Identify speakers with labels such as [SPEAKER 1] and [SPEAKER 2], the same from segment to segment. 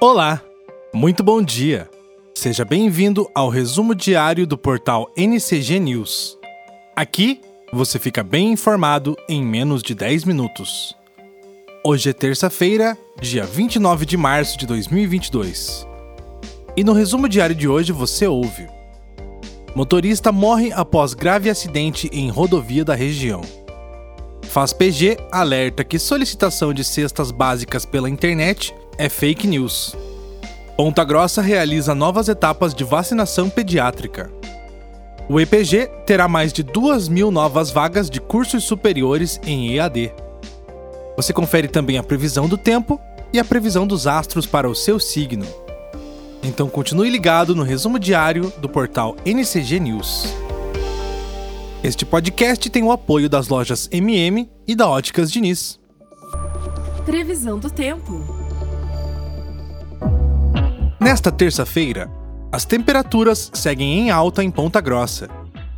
[SPEAKER 1] Olá, muito bom dia. Seja bem-vindo ao resumo diário do portal NCG News. Aqui você fica bem informado em menos de 10 minutos. Hoje é terça-feira, dia 29 de março de 2022. E no resumo diário de hoje você ouve: Motorista morre após grave acidente em rodovia da região. Faz PG alerta que solicitação de cestas básicas pela internet é fake news. Ponta Grossa realiza novas etapas de vacinação pediátrica. O EPG terá mais de 2 mil novas vagas de cursos superiores em EAD. Você confere também a previsão do tempo e a previsão dos astros para o seu signo. Então continue ligado no resumo diário do portal NCG News. Este podcast tem o apoio das lojas MM e da Óticas Diniz.
[SPEAKER 2] Previsão do tempo.
[SPEAKER 1] Nesta terça-feira, as temperaturas seguem em alta em Ponta Grossa.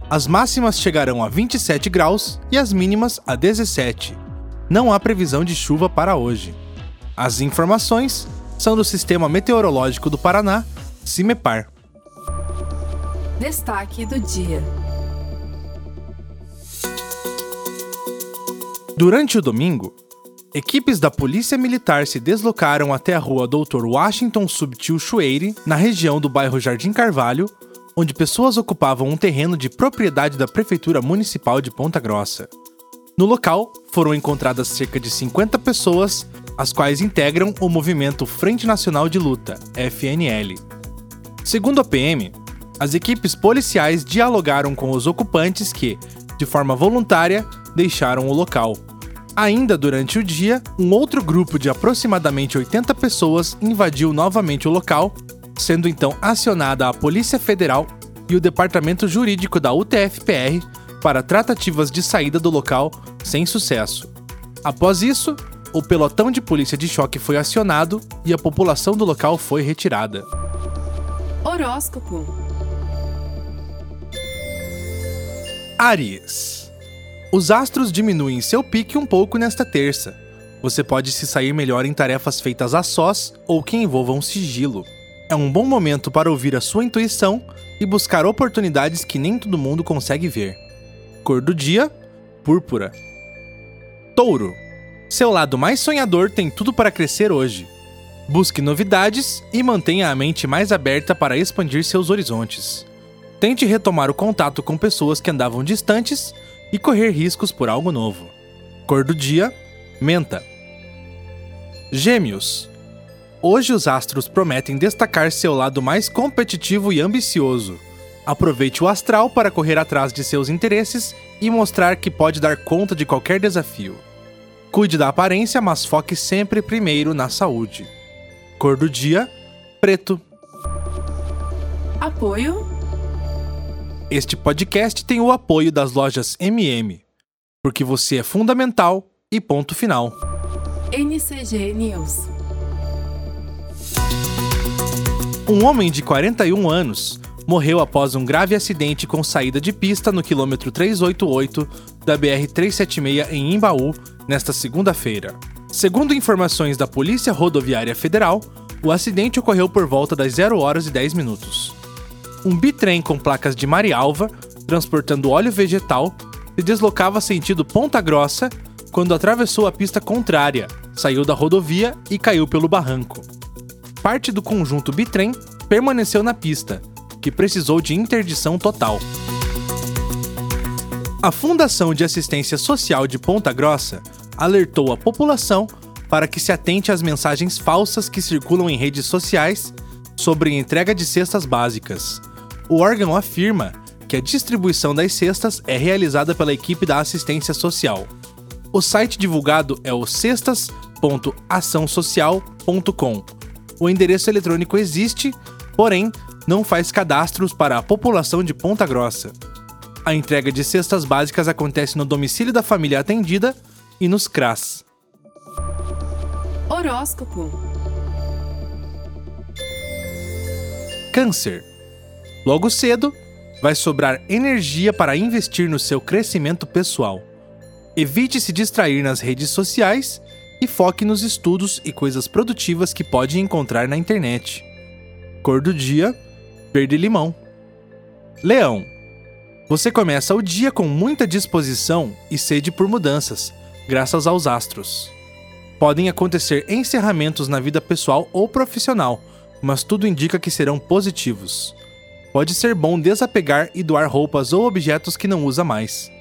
[SPEAKER 1] As máximas chegarão a 27 graus e as mínimas a 17. Não há previsão de chuva para hoje. As informações são do Sistema Meteorológico do Paraná, CIMEPAR.
[SPEAKER 2] Destaque do dia.
[SPEAKER 1] Durante o domingo, equipes da Polícia Militar se deslocaram até a rua Dr. Washington Subtil Chueire, na região do bairro Jardim Carvalho, onde pessoas ocupavam um terreno de propriedade da Prefeitura Municipal de Ponta Grossa. No local, foram encontradas cerca de 50 pessoas, as quais integram o movimento Frente Nacional de Luta, FNL. Segundo a PM, as equipes policiais dialogaram com os ocupantes que, de forma voluntária, deixaram o local. Ainda durante o dia, um outro grupo de aproximadamente 80 pessoas invadiu novamente o local, sendo então acionada a Polícia Federal e o Departamento Jurídico da UTFPR para tratativas de saída do local sem sucesso. Após isso, o pelotão de polícia de choque foi acionado e a população do local foi retirada.
[SPEAKER 2] Horóscopo.
[SPEAKER 1] Aries. Os astros diminuem seu pique um pouco nesta terça. Você pode se sair melhor em tarefas feitas a sós ou que envolvam sigilo. É um bom momento para ouvir a sua intuição e buscar oportunidades que nem todo mundo consegue ver. Cor do dia: púrpura. Touro. Seu lado mais sonhador tem tudo para crescer hoje. Busque novidades e mantenha a mente mais aberta para expandir seus horizontes. Tente retomar o contato com pessoas que andavam distantes e correr riscos por algo novo. Cor do dia: menta. Gêmeos. Hoje os astros prometem destacar seu lado mais competitivo e ambicioso. Aproveite o astral para correr atrás de seus interesses e mostrar que pode dar conta de qualquer desafio. Cuide da aparência, mas foque sempre primeiro na saúde. Cor do dia: preto.
[SPEAKER 2] Apoio
[SPEAKER 1] este podcast tem o apoio das lojas MM, porque você é fundamental e ponto final.
[SPEAKER 2] NCG News.
[SPEAKER 1] Um homem de 41 anos morreu após um grave acidente com saída de pista no quilômetro 388 da BR-376 em Imbaú, nesta segunda-feira. Segundo informações da Polícia Rodoviária Federal, o acidente ocorreu por volta das 0 horas e 10 minutos um bitrem com placas de Marialva, transportando óleo vegetal, se deslocava sentido Ponta Grossa quando atravessou a pista contrária, saiu da rodovia e caiu pelo barranco. Parte do conjunto bitrem permaneceu na pista, que precisou de interdição total. A Fundação de Assistência Social de Ponta Grossa alertou a população para que se atente às mensagens falsas que circulam em redes sociais sobre entrega de cestas básicas, o órgão afirma que a distribuição das cestas é realizada pela equipe da assistência social. O site divulgado é o cestas.açãosocial.com. O endereço eletrônico existe, porém não faz cadastros para a população de Ponta Grossa. A entrega de cestas básicas acontece no domicílio da família atendida e nos CRAS.
[SPEAKER 2] Horóscopo
[SPEAKER 1] Câncer Logo cedo, vai sobrar energia para investir no seu crescimento pessoal. Evite se distrair nas redes sociais e foque nos estudos e coisas produtivas que pode encontrar na internet. Cor do dia: verde-limão. Leão. Você começa o dia com muita disposição e sede por mudanças, graças aos astros. Podem acontecer encerramentos na vida pessoal ou profissional, mas tudo indica que serão positivos. Pode ser bom desapegar e doar roupas ou objetos que não usa mais.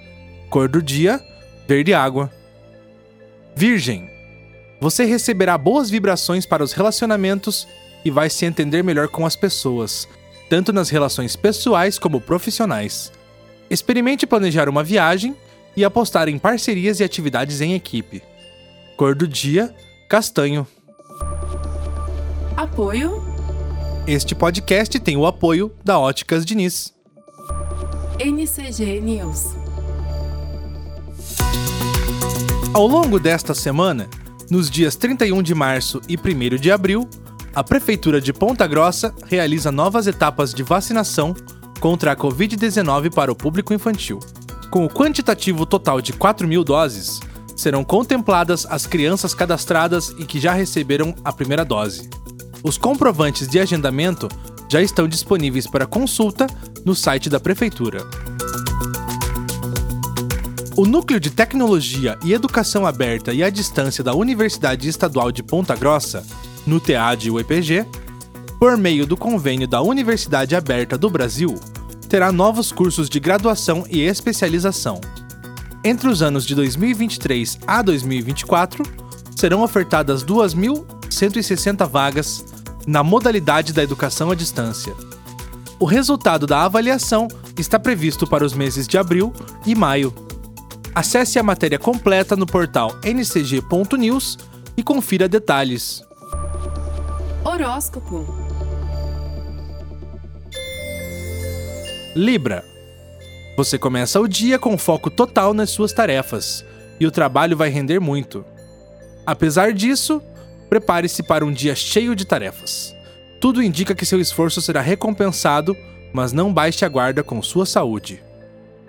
[SPEAKER 1] Cor do dia: verde água. Virgem. Você receberá boas vibrações para os relacionamentos e vai se entender melhor com as pessoas, tanto nas relações pessoais como profissionais. Experimente planejar uma viagem e apostar em parcerias e atividades em equipe. Cor do dia: castanho.
[SPEAKER 2] Apoio
[SPEAKER 1] Este podcast tem o apoio da Óticas Diniz.
[SPEAKER 2] NCG News.
[SPEAKER 1] Ao longo desta semana, nos dias 31 de março e 1 de abril, a Prefeitura de Ponta Grossa realiza novas etapas de vacinação contra a Covid-19 para o público infantil. Com o quantitativo total de 4 mil doses, serão contempladas as crianças cadastradas e que já receberam a primeira dose. Os comprovantes de agendamento já estão disponíveis para consulta no site da Prefeitura. O Núcleo de Tecnologia e Educação Aberta e à Distância da Universidade Estadual de Ponta Grossa, no TEAD e UEPG, por meio do convênio da Universidade Aberta do Brasil, terá novos cursos de graduação e especialização. Entre os anos de 2023 a 2024, serão ofertadas 2.160 vagas na modalidade da educação à distância. O resultado da avaliação está previsto para os meses de abril e maio. Acesse a matéria completa no portal ncg.news e confira detalhes.
[SPEAKER 2] Horóscopo.
[SPEAKER 1] Libra. Você começa o dia com foco total nas suas tarefas e o trabalho vai render muito. Apesar disso, prepare-se para um dia cheio de tarefas. Tudo indica que seu esforço será recompensado, mas não baixe a guarda com sua saúde.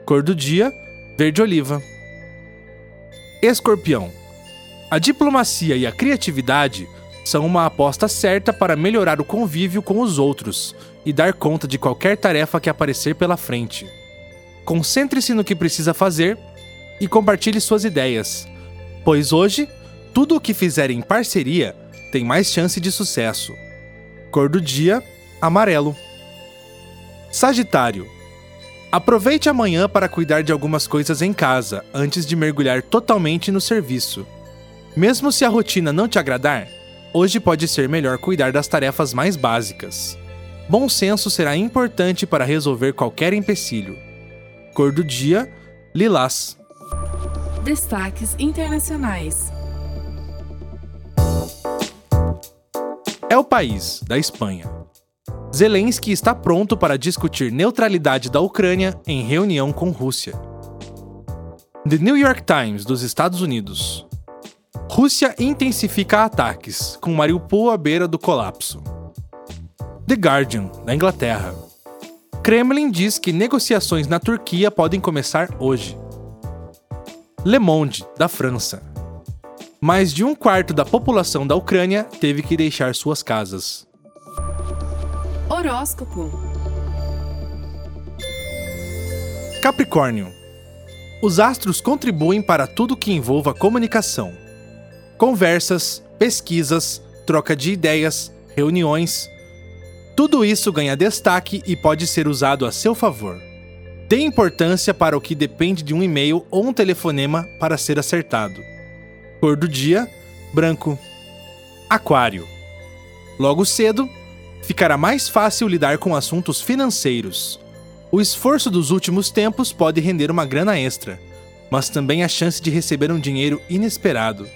[SPEAKER 1] Cor do dia: verde oliva. Escorpião. A diplomacia e a criatividade são uma aposta certa para melhorar o convívio com os outros e dar conta de qualquer tarefa que aparecer pela frente. Concentre-se no que precisa fazer e compartilhe suas ideias, pois hoje, tudo o que fizer em parceria tem mais chance de sucesso. Cor do dia: amarelo. Sagitário. Aproveite amanhã para cuidar de algumas coisas em casa antes de mergulhar totalmente no serviço. Mesmo se a rotina não te agradar, hoje pode ser melhor cuidar das tarefas mais básicas. Bom senso será importante para resolver qualquer empecilho. Cor do dia: lilás.
[SPEAKER 2] Destaques internacionais.
[SPEAKER 1] É o país da Espanha. Zelensky está pronto para discutir neutralidade da Ucrânia em reunião com Rússia. The New York Times dos Estados Unidos. Rússia intensifica ataques, com Mariupol à beira do colapso. The Guardian, da Inglaterra. Kremlin diz que negociações na Turquia podem começar hoje. Le Monde, da França. Mais de um quarto da população da Ucrânia teve que deixar suas casas.
[SPEAKER 2] Horóscopo.
[SPEAKER 1] Capricórnio. Os astros contribuem para tudo que envolva comunicação. Conversas, pesquisas, troca de ideias, reuniões. Tudo isso ganha destaque e pode ser usado a seu favor. Dê importância para o que depende de um e-mail ou um telefonema para ser acertado. Cor do dia: branco. Aquário. Logo cedo, ficará mais fácil lidar com assuntos financeiros. O esforço dos últimos tempos pode render uma grana extra, mas também a chance de receber um dinheiro inesperado.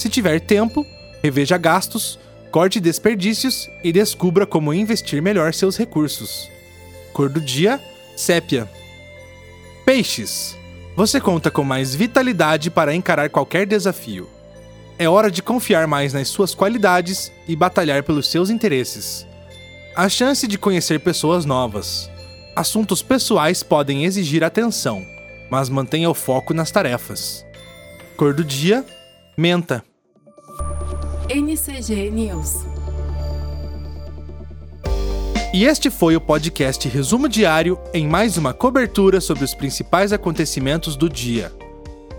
[SPEAKER 1] Se tiver tempo, reveja gastos, corte desperdícios e descubra como investir melhor seus recursos. Cor do dia: sépia. Peixes. Você conta com mais vitalidade para encarar qualquer desafio. É hora de confiar mais nas suas qualidades e batalhar pelos seus interesses. A chance de conhecer pessoas novas. Assuntos pessoais podem exigir atenção, mas mantenha o foco nas tarefas. Cor do dia: menta.
[SPEAKER 2] NCG News.
[SPEAKER 1] E este foi o podcast Resumo Diário em mais uma cobertura sobre os principais acontecimentos do dia.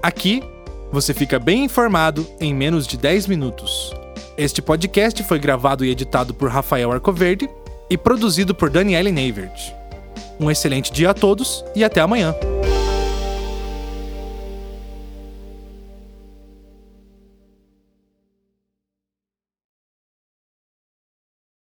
[SPEAKER 1] Aqui, você fica bem informado em menos de 10 minutos. Este podcast foi gravado e editado por Rafael Arcoverde e produzido por Daniele Neivert. Um excelente dia a todos e até amanhã.